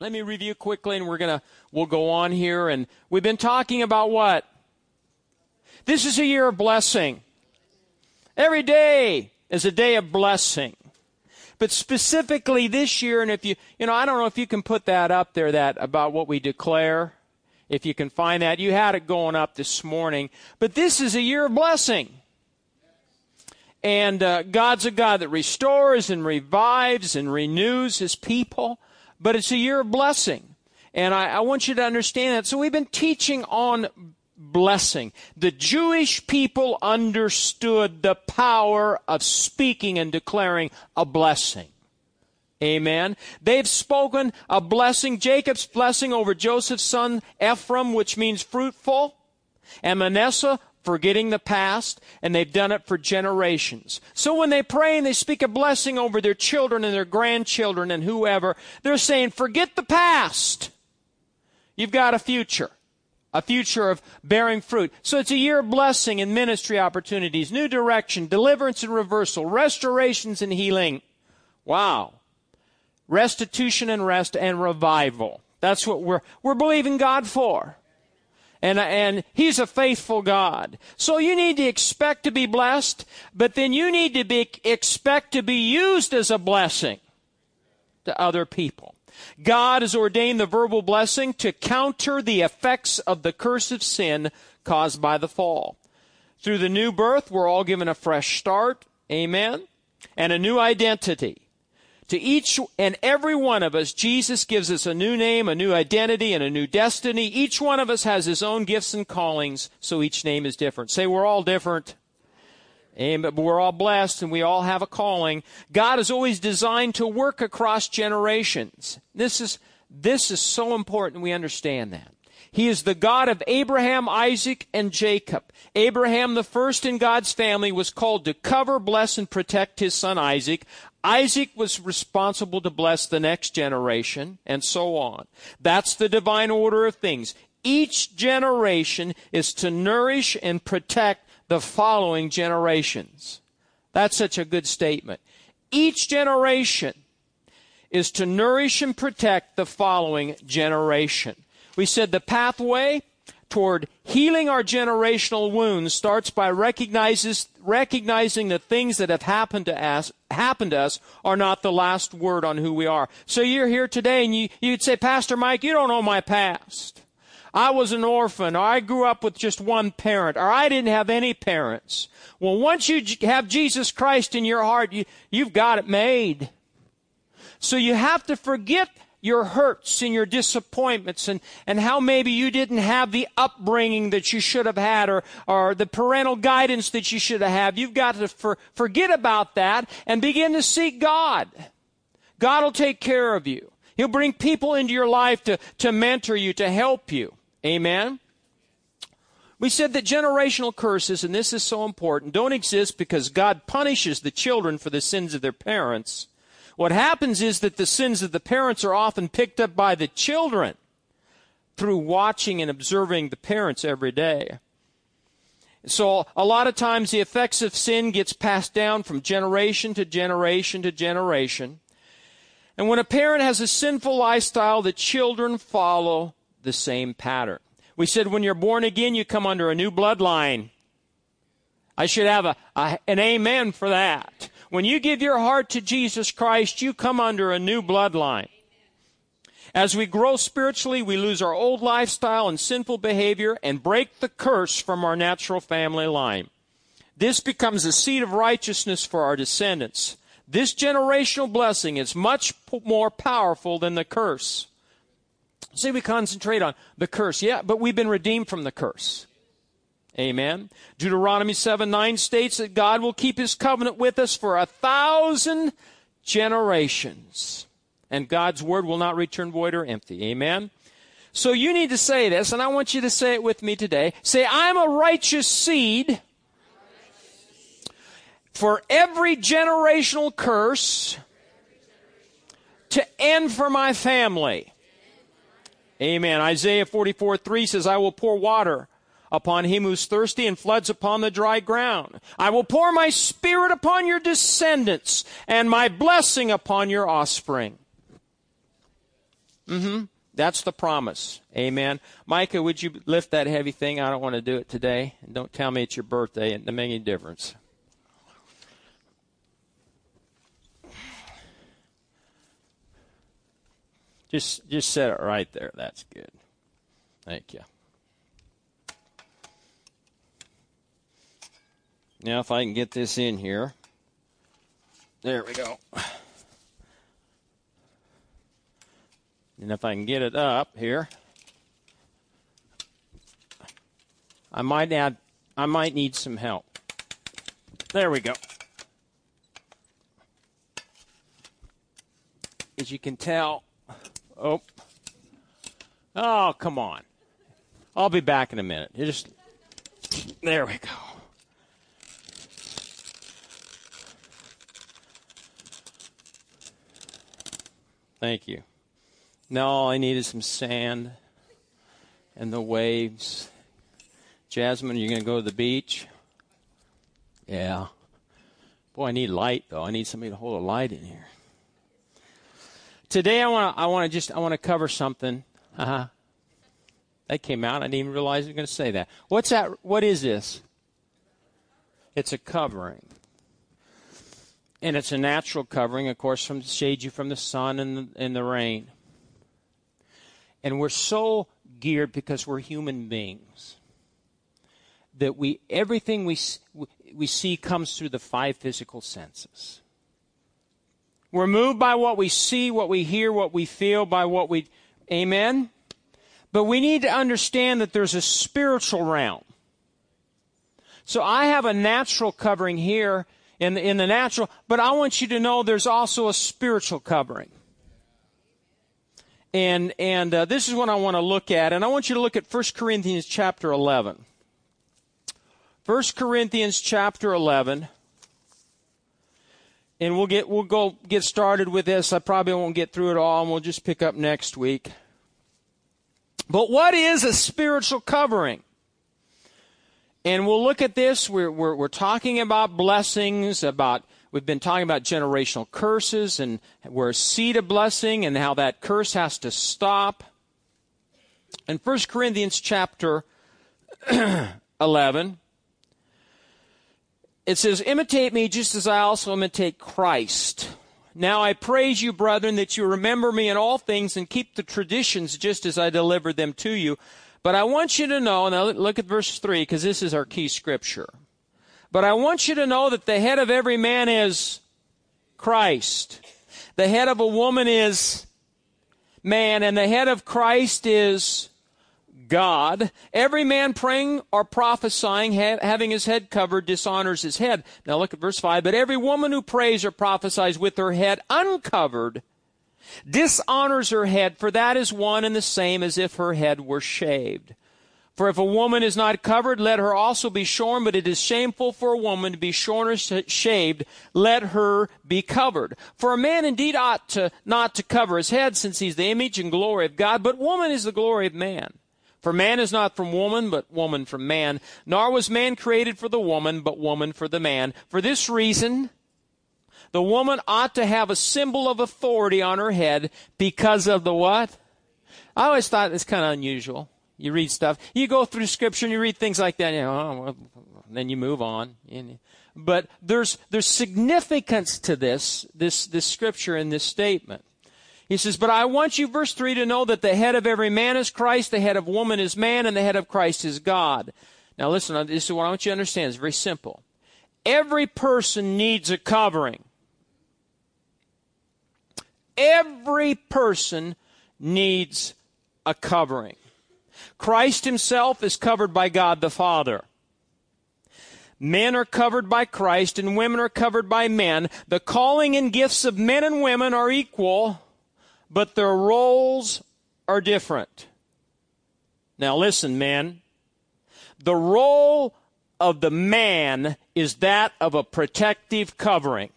Let me review quickly and we're going to we'll go on here and we've been talking about what? This is a year of blessing. Every day is a day of blessing. But specifically this year, and if you, you know, I don't know if you can put that up there, that about what we declare. If you can find that. You had it going up this morning. But this is a year of blessing. And uh, God's a God that restores and revives and renews his people. But it's a year of blessing. And I, I want you to understand that. So we've been teaching on blessing. The Jewish people understood the power of speaking and declaring a blessing. Amen. They've spoken a blessing, Jacob's blessing over Joseph's son Ephraim, which means fruitful, and Manasseh, forgetting the past, and they've done it for generations. So when they pray and they speak a blessing over their children and their grandchildren and whoever, they're saying, forget the past. You've got a future a future of bearing fruit. So it's a year of blessing and ministry opportunities, new direction, deliverance and reversal, restorations and healing. Wow. Restitution and rest and revival. That's what we're, we're believing God for. And, and He's a faithful God. So you need to expect to be blessed, but then you need to be, expect to be used as a blessing to other people. God has ordained the verbal blessing to counter the effects of the curse of sin caused by the fall. Through the new birth, we're all given a fresh start. Amen. And a new identity. To each and every one of us, Jesus gives us a new name, a new identity, and a new destiny. Each one of us has his own gifts and callings, so each name is different. Say, we're all different. But we're all blessed and we all have a calling. God is always designed to work across generations. This is, this is so important we understand that. He is the God of Abraham, Isaac, and Jacob. Abraham, the first in God's family, was called to cover, bless, and protect his son Isaac. Isaac was responsible to bless the next generation, and so on. That's the divine order of things. Each generation is to nourish and protect the following generations. That's such a good statement. Each generation is to nourish and protect the following generation. We said the pathway toward healing our generational wounds starts by recognizes, recognizing the things that have happened to us happened to us are not the last word on who we are. So you're here today and you, you'd say, Pastor Mike, you don't know my past. I was an orphan, or I grew up with just one parent, or I didn't have any parents. Well, once you have Jesus Christ in your heart, you, you've got it made. So you have to forget your hurts and your disappointments and, and how maybe you didn't have the upbringing that you should have had or, or the parental guidance that you should have had. You've got to for, forget about that and begin to seek God. God will take care of you. He'll bring people into your life to, to mentor you, to help you. Amen? We said that generational curses, and this is so important, don't exist because God punishes the children for the sins of their parents. What happens is that the sins of the parents are often picked up by the children through watching and observing the parents every day. So a lot of times the effects of sin gets passed down from generation to generation to generation. And when a parent has a sinful lifestyle, the children follow the same pattern. We said when you're born again, you come under a new bloodline. I should have a, a, an amen for that. When you give your heart to Jesus Christ, you come under a new bloodline. As we grow spiritually, we lose our old lifestyle and sinful behavior and break the curse from our natural family line. This becomes a seed of righteousness for our descendants. This generational blessing is much more powerful than the curse. See, we concentrate on the curse. Yeah, but we've been redeemed from the curse. Amen. Deuteronomy 7 9 states that God will keep his covenant with us for a thousand generations. And God's word will not return void or empty. Amen. So you need to say this, and I want you to say it with me today. Say, I'm a righteous seed for every generational curse to end for my family. Amen. Isaiah 44 3 says, I will pour water upon him who's thirsty and floods upon the dry ground. I will pour my spirit upon your descendants and my blessing upon your offspring. Mm-hmm. That's the promise. Amen. Micah, would you lift that heavy thing? I don't want to do it today. Don't tell me it's your birthday. It doesn't make any difference. Just just set it right there. That's good. Thank you. Now if I can get this in here. There we go. And if I can get it up here, I might add I might need some help. There we go. As you can tell, oh, oh, come on. I'll be back in a minute. You just there we go. Thank you. Now all I need is some sand and the waves. Jasmine, you're going to go to the beach? Yeah. Boy, I need light though. I need somebody to hold a light in here. Today I want to I want to just I want to cover something. Uh-huh. That came out. I didn't even realize I was going to say that. What's that? What is this? It's a covering. And it's a natural covering, of course, from shade you from the sun and the, and the rain. And we're so geared because we're human beings that we everything we we see comes through the five physical senses. We're moved by what we see, what we hear, what we feel, by what we Amen. But we need to understand that there's a spiritual realm. So I have a natural covering here in the, in the natural, but I want you to know there's also a spiritual covering. And, and uh, this is what I want to look at. And I want you to look at 1 Corinthians chapter 11. 1 Corinthians chapter 11. And we'll get, we'll go get started with this. I probably won't get through it all and we'll just pick up next week. But what is a spiritual covering? And we'll look at this. We're, we're, we're talking about blessings, about We've been talking about generational curses and we're a seed of blessing and how that curse has to stop. In 1 Corinthians chapter 11, it says, Imitate me just as I also imitate Christ. Now I praise you, brethren, that you remember me in all things and keep the traditions just as I delivered them to you. But I want you to know, now look at verse 3, because this is our key scripture. But I want you to know that the head of every man is Christ. The head of a woman is man, and the head of Christ is God. Every man praying or prophesying, ha- having his head covered, dishonors his head. Now look at verse 5. But every woman who prays or prophesies with her head uncovered dishonors her head, for that is one and the same as if her head were shaved. For if a woman is not covered, let her also be shorn, but it is shameful for a woman to be shorn or shaved. Let her be covered. For a man indeed ought to not to cover his head, since he's the image and glory of God, but woman is the glory of man. For man is not from woman, but woman from man. Nor was man created for the woman, but woman for the man. For this reason, the woman ought to have a symbol of authority on her head because of the what? I always thought it's kind of unusual. You read stuff. You go through scripture and you read things like that. You know, oh, then you move on. But there's there's significance to this this this scripture and this statement. He says, "But I want you, verse three, to know that the head of every man is Christ, the head of woman is man, and the head of Christ is God." Now, listen. This is what I want you to understand. It's very simple. Every person needs a covering. Every person needs a covering. Christ himself is covered by God the Father. Men are covered by Christ and women are covered by men. The calling and gifts of men and women are equal, but their roles are different. Now listen, men. The role of the man is that of a protective covering.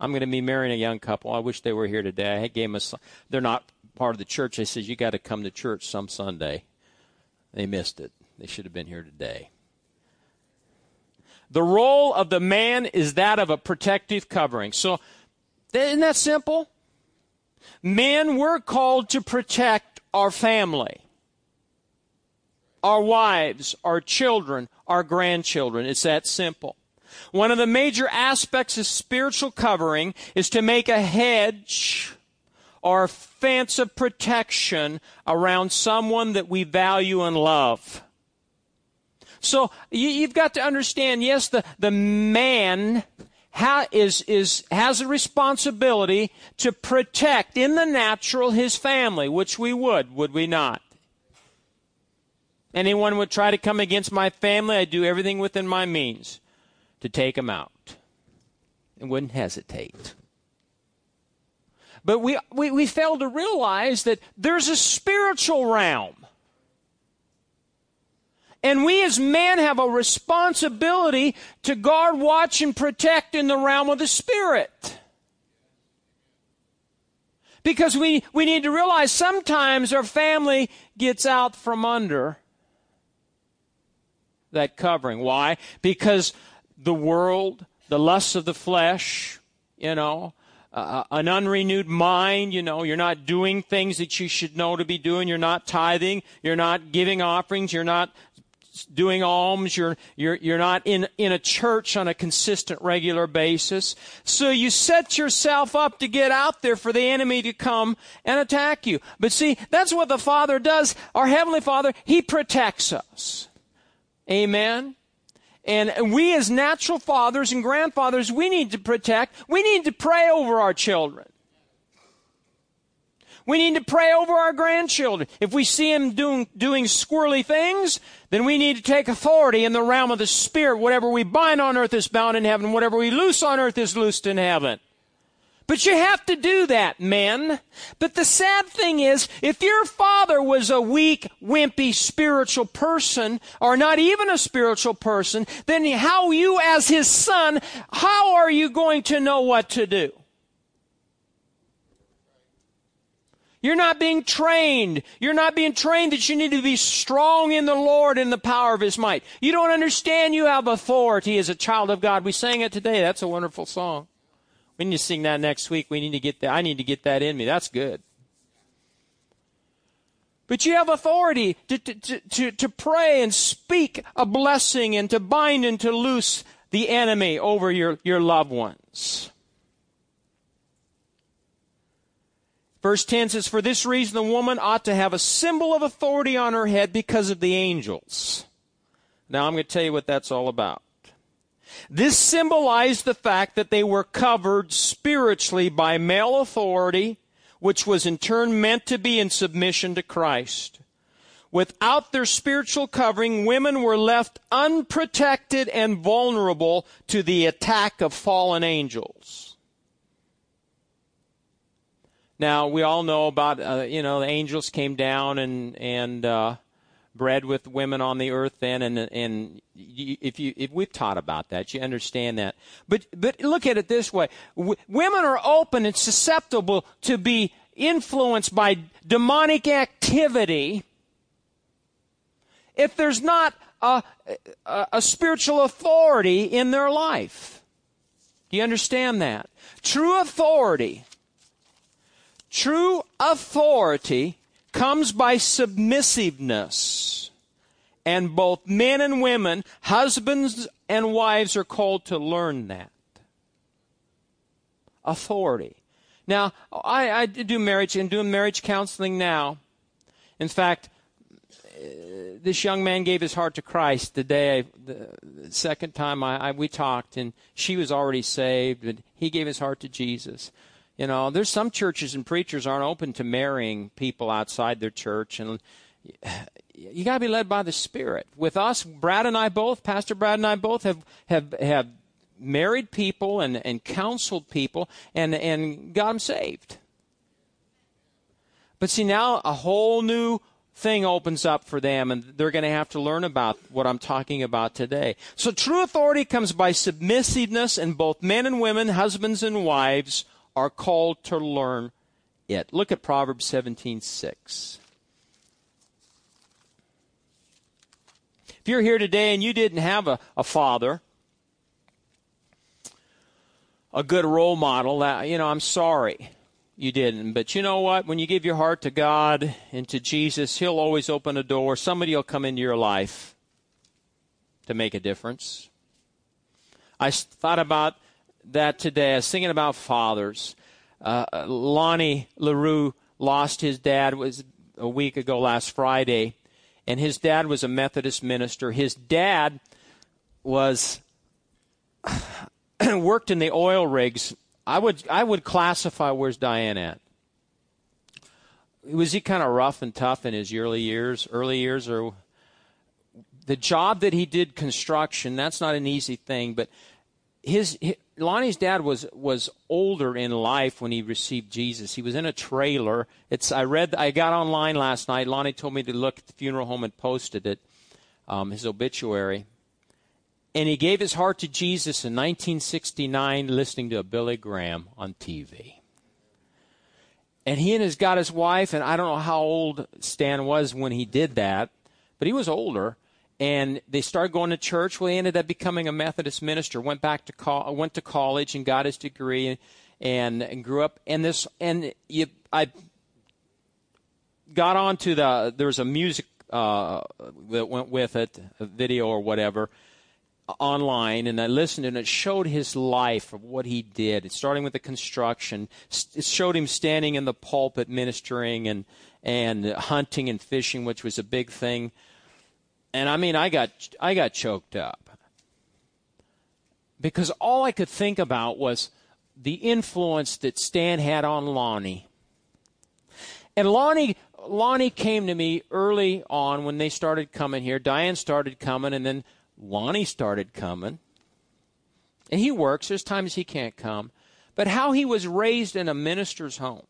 I'm going to be marrying a young couple. I wish they were here today. I gave them a, they're not part of the church. They said, you got to come to church some Sunday. They missed it. They should have been here today. The role of the man is that of a protective covering. So, isn't that simple? Men, we're called to protect our family, our wives, our children, our grandchildren. It's that simple. One of the major aspects of spiritual covering is to make a hedge or fence of protection around someone that we value and love. So you, have got to understand, yes, the, the man ha, is, is, has a responsibility to protect in the natural his family, which we would, would we not? Anyone would try to come against my family, I do everything within my means to take them out and wouldn't hesitate. But we, we, we fail to realize that there's a spiritual realm. And we as men have a responsibility to guard, watch, and protect in the realm of the Spirit. Because we, we need to realize sometimes our family gets out from under that covering. Why? Because the world, the lusts of the flesh, you know, uh, an unrenewed mind, you know, you're not doing things that you should know to be doing. You're not tithing. You're not giving offerings. You're not doing alms. You're, you're, you're not in, in a church on a consistent, regular basis. So you set yourself up to get out there for the enemy to come and attack you. But see, that's what the Father does. Our Heavenly Father, He protects us. Amen. And we as natural fathers and grandfathers, we need to protect, we need to pray over our children. We need to pray over our grandchildren. If we see them doing, doing squirrely things, then we need to take authority in the realm of the Spirit. Whatever we bind on earth is bound in heaven. Whatever we loose on earth is loosed in heaven. But you have to do that, men. But the sad thing is, if your father was a weak, wimpy spiritual person, or not even a spiritual person, then how you as his son, how are you going to know what to do? You're not being trained. You're not being trained that you need to be strong in the Lord in the power of His might. You don't understand you have authority as a child of God. We sang it today. That's a wonderful song. We need to sing that next week. We need to get that. I need to get that in me. That's good. But you have authority to, to, to, to pray and speak a blessing and to bind and to loose the enemy over your, your loved ones. Verse 10 says, For this reason the woman ought to have a symbol of authority on her head because of the angels. Now I'm going to tell you what that's all about. This symbolized the fact that they were covered spiritually by male authority, which was in turn meant to be in submission to Christ. Without their spiritual covering, women were left unprotected and vulnerable to the attack of fallen angels. Now we all know about uh, you know the angels came down and and uh, bred with women on the earth then and and if you if we've taught about that you understand that. But but look at it this way. W- women are open and susceptible to be influenced by demonic activity if there's not a, a, a spiritual authority in their life. Do you understand that? True authority true authority comes by submissiveness. And both men and women, husbands and wives, are called to learn that. Authority. Now, I, I do marriage and doing marriage counseling now. In fact, uh, this young man gave his heart to Christ the day, the second time I, I, we talked, and she was already saved, but he gave his heart to Jesus. You know, there's some churches and preachers aren't open to marrying people outside their church, and you got to be led by the Spirit. With us, Brad and I both, Pastor Brad and I both have have have married people and and counseled people, and and got them saved. But see, now a whole new thing opens up for them, and they're going to have to learn about what I'm talking about today. So, true authority comes by submissiveness, and both men and women, husbands and wives, are called to learn it. Look at Proverbs 17:6. If you're here today and you didn't have a, a father, a good role model, that, you know, I'm sorry. you didn't. But you know what? When you give your heart to God and to Jesus, He'll always open a door. Somebody will come into your life to make a difference. I thought about that today. I was thinking about fathers. Uh, Lonnie LaRue lost his dad was a week ago last Friday, and his dad was a Methodist minister. His dad was worked in the oil rigs. I would I would classify where's Diane at. Was he kind of rough and tough in his early years, early years, or the job that he did construction? That's not an easy thing, but his, his Lonnie's dad was was older in life when he received Jesus. He was in a trailer. It's I read I got online last night. Lonnie told me to look at the funeral home and posted it, um, his obituary. And he gave his heart to Jesus in 1969, listening to a Billy Graham on TV. And he and his got his wife, and I don't know how old Stan was when he did that, but he was older and they started going to church. Well, he ended up becoming a Methodist minister. Went back to co- went to college and got his degree, and, and grew up. And this and you, I got onto the there was a music uh, that went with it, a video or whatever, online, and I listened, and it showed his life of what he did. Starting with the construction, it showed him standing in the pulpit ministering and and hunting and fishing, which was a big thing and I mean, I got I got choked up because all I could think about was the influence that Stan had on Lonnie. And Lonnie Lonnie came to me early on when they started coming here. Diane started coming, and then Lonnie started coming. And he works. There's times he can't come. But how he was raised in a minister's home.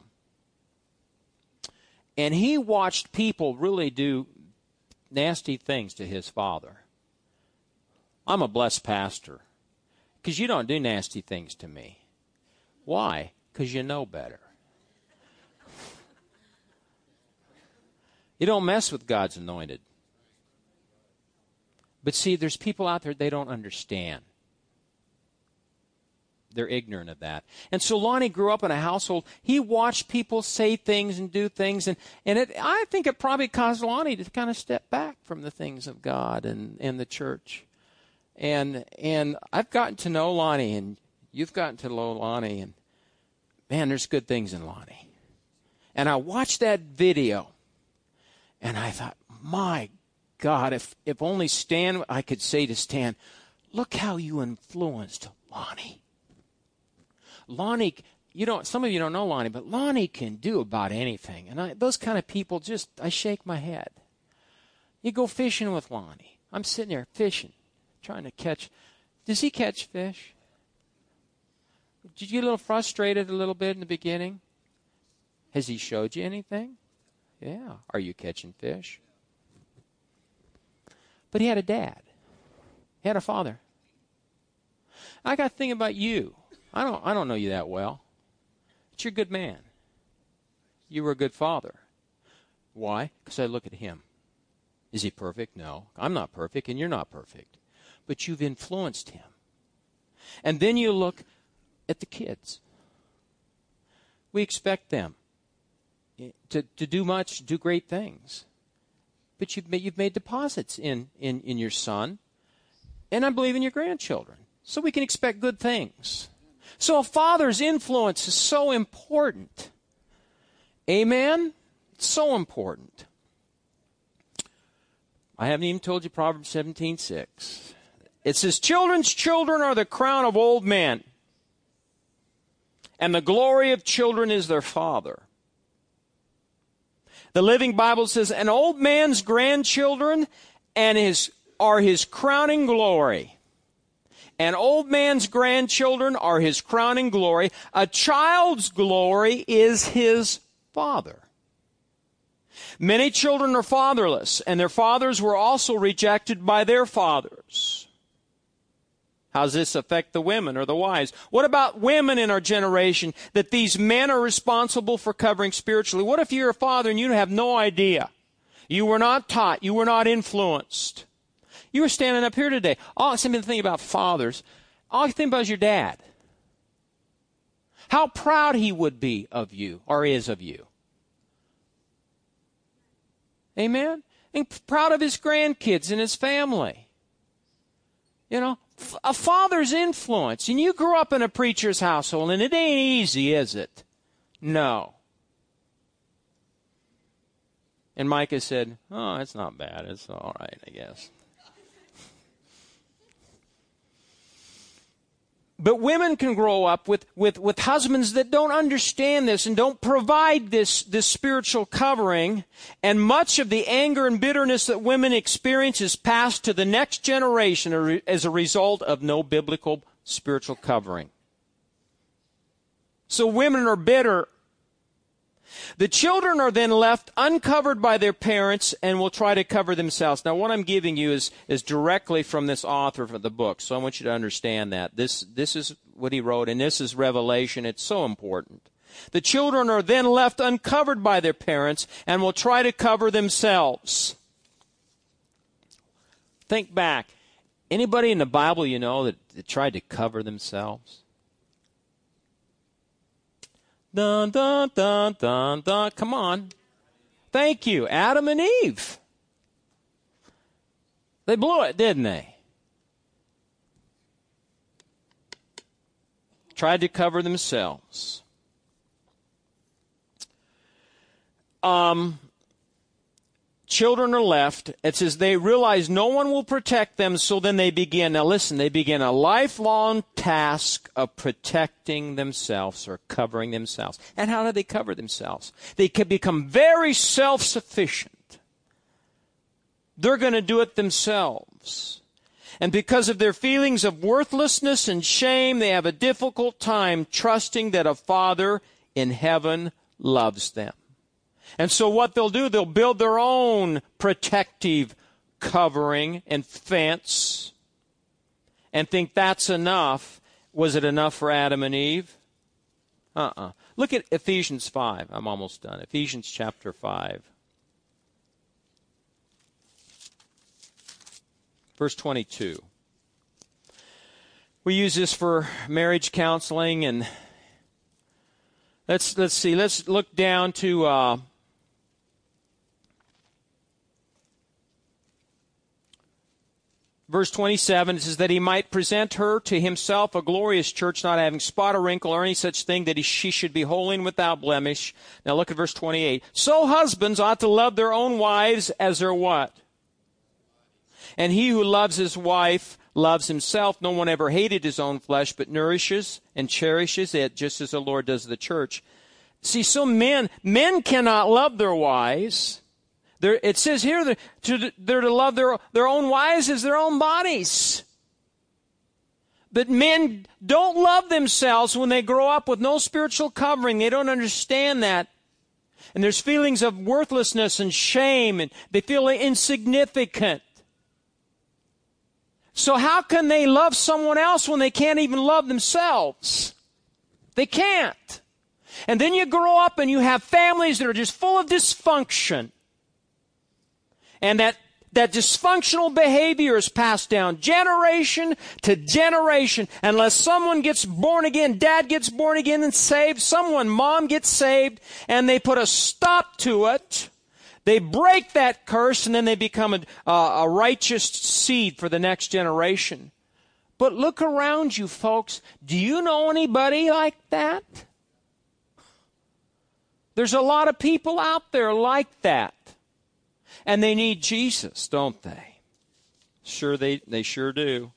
And he watched people really do nasty things to his father. I'm a blessed pastor because you don't do nasty things to me. Why? Because you know better. You don't mess with God's anointed. But see, there's people out there, they don't understand. They're ignorant of that. And so Lonnie grew up in a household. He watched people say things and do things, and, and it, I think it probably caused Lonnie to kind of step back from the things of God and, and the church. And and I've gotten to know Lonnie, and you've gotten to know Lonnie, and man, there's good things in Lonnie. And I watched that video, and I thought, my God, if if only Stan, I could say to Stan, look how you influenced Lonnie. Lonnie, you don't. Some of you don't know Lonnie, but Lonnie can do about anything. And I, those kind of people, just I shake my head. You go fishing with Lonnie. I'm sitting there fishing, trying to catch. Does he catch fish? Did you get a little frustrated a little bit in the beginning? Has he showed you anything? Yeah. Are you catching fish? But he had a dad. He had a father. I got to think about you. I don't, I don't know you that well. But you're a good man. You were a good father. Why? Because I look at him. Is he perfect? No. I'm not perfect, and you're not perfect. But you've influenced him. And then you look at the kids. We expect them to, to do much, do great things. But you've made, you've made deposits in, in, in your son, and I believe in your grandchildren. So we can expect good things. So a father's influence is so important. Amen? It's so important. I haven't even told you Proverbs 17:6. It says, "Children's children are the crown of old men, and the glory of children is their father." The Living Bible says, "An old man's grandchildren and his are his crowning glory." An old man's grandchildren are his crowning glory. A child's glory is his father. Many children are fatherless, and their fathers were also rejected by their fathers. How does this affect the women or the wives? What about women in our generation that these men are responsible for covering spiritually? What if you're a father and you have no idea? You were not taught, you were not influenced. You were standing up here today. All I been thinking about fathers. All I think about is your dad. How proud he would be of you or is of you. Amen? And proud of his grandkids and his family. You know, a father's influence. And you grew up in a preacher's household, and it ain't easy, is it? No. And Micah said, Oh, it's not bad. It's all right, I guess. But women can grow up with, with, with husbands that don't understand this and don't provide this, this spiritual covering. And much of the anger and bitterness that women experience is passed to the next generation as a result of no biblical spiritual covering. So women are bitter the children are then left uncovered by their parents and will try to cover themselves. Now, what I'm giving you is, is directly from this author of the book, so I want you to understand that. This, this is what he wrote, and this is revelation. It's so important. The children are then left uncovered by their parents and will try to cover themselves. Think back. Anybody in the Bible you know that, that tried to cover themselves? Dun, dun, dun, dun, dun. Come on. Thank you. Adam and Eve. They blew it, didn't they? Tried to cover themselves. Um, children are left. It says they realize no one will protect them, so then they begin. Now listen, they begin a lifelong task of protecting themselves or covering themselves. And how do they cover themselves? They can become very self sufficient. They're going to do it themselves. And because of their feelings of worthlessness and shame, they have a difficult time trusting that a Father in heaven loves them. And so what they'll do, they'll build their own protective covering and fence and think that's enough. Was it enough for Adam and Eve? Uh uh-uh. uh Look at Ephesians 5. I'm almost done. Ephesians chapter 5. Verse 22. We use this for marriage counseling and let's let's see. Let's look down to uh, Verse 27 it says that he might present her to himself a glorious church, not having spot or wrinkle or any such thing, that he, she should be holy and without blemish. Now look at verse 28. So husbands ought to love their own wives as their what? And he who loves his wife loves himself. No one ever hated his own flesh, but nourishes and cherishes it, just as the Lord does the church. See, so men, men cannot love their wives they're, it says here that to, they're to love their, their own wives as their own bodies. But men don't love themselves when they grow up with no spiritual covering. They don't understand that. And there's feelings of worthlessness and shame, and they feel insignificant. So, how can they love someone else when they can't even love themselves? They can't. And then you grow up and you have families that are just full of dysfunction. And that that dysfunctional behavior is passed down generation to generation. Unless someone gets born again dad gets born again and saved someone mom gets saved and they put a stop to it they break that curse and then they become a, uh, a righteous seed for the next generation. But look around you folks. Do you know anybody like that? There's a lot of people out there like that and they need Jesus, don't they? Sure, they, they sure do.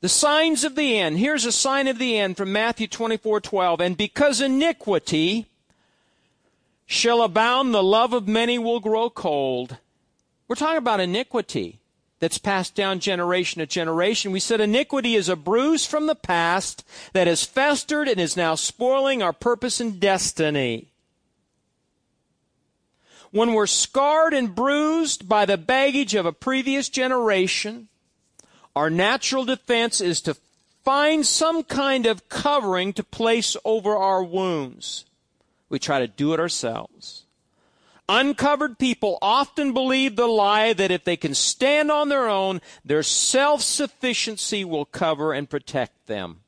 The signs of the end. Here's a sign of the end from Matthew 24 12. And because iniquity shall abound, the love of many will grow cold. We're talking about iniquity that's passed down generation to generation. We said iniquity is a bruise from the past that has festered and is now spoiling our purpose and destiny when we're scarred and bruised by the baggage of a previous generation, our natural defense is to find some kind of covering to place over our wounds. We try to do it ourselves. Uncovered people often believe the lie that if they can stand on their own, their self sufficiency will cover and protect them.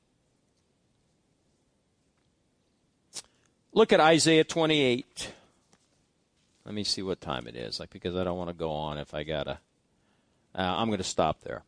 Look at Isaiah 28. Let me see what time it is, like because I don't want to go on if I gotta. Uh, I'm going to stop there.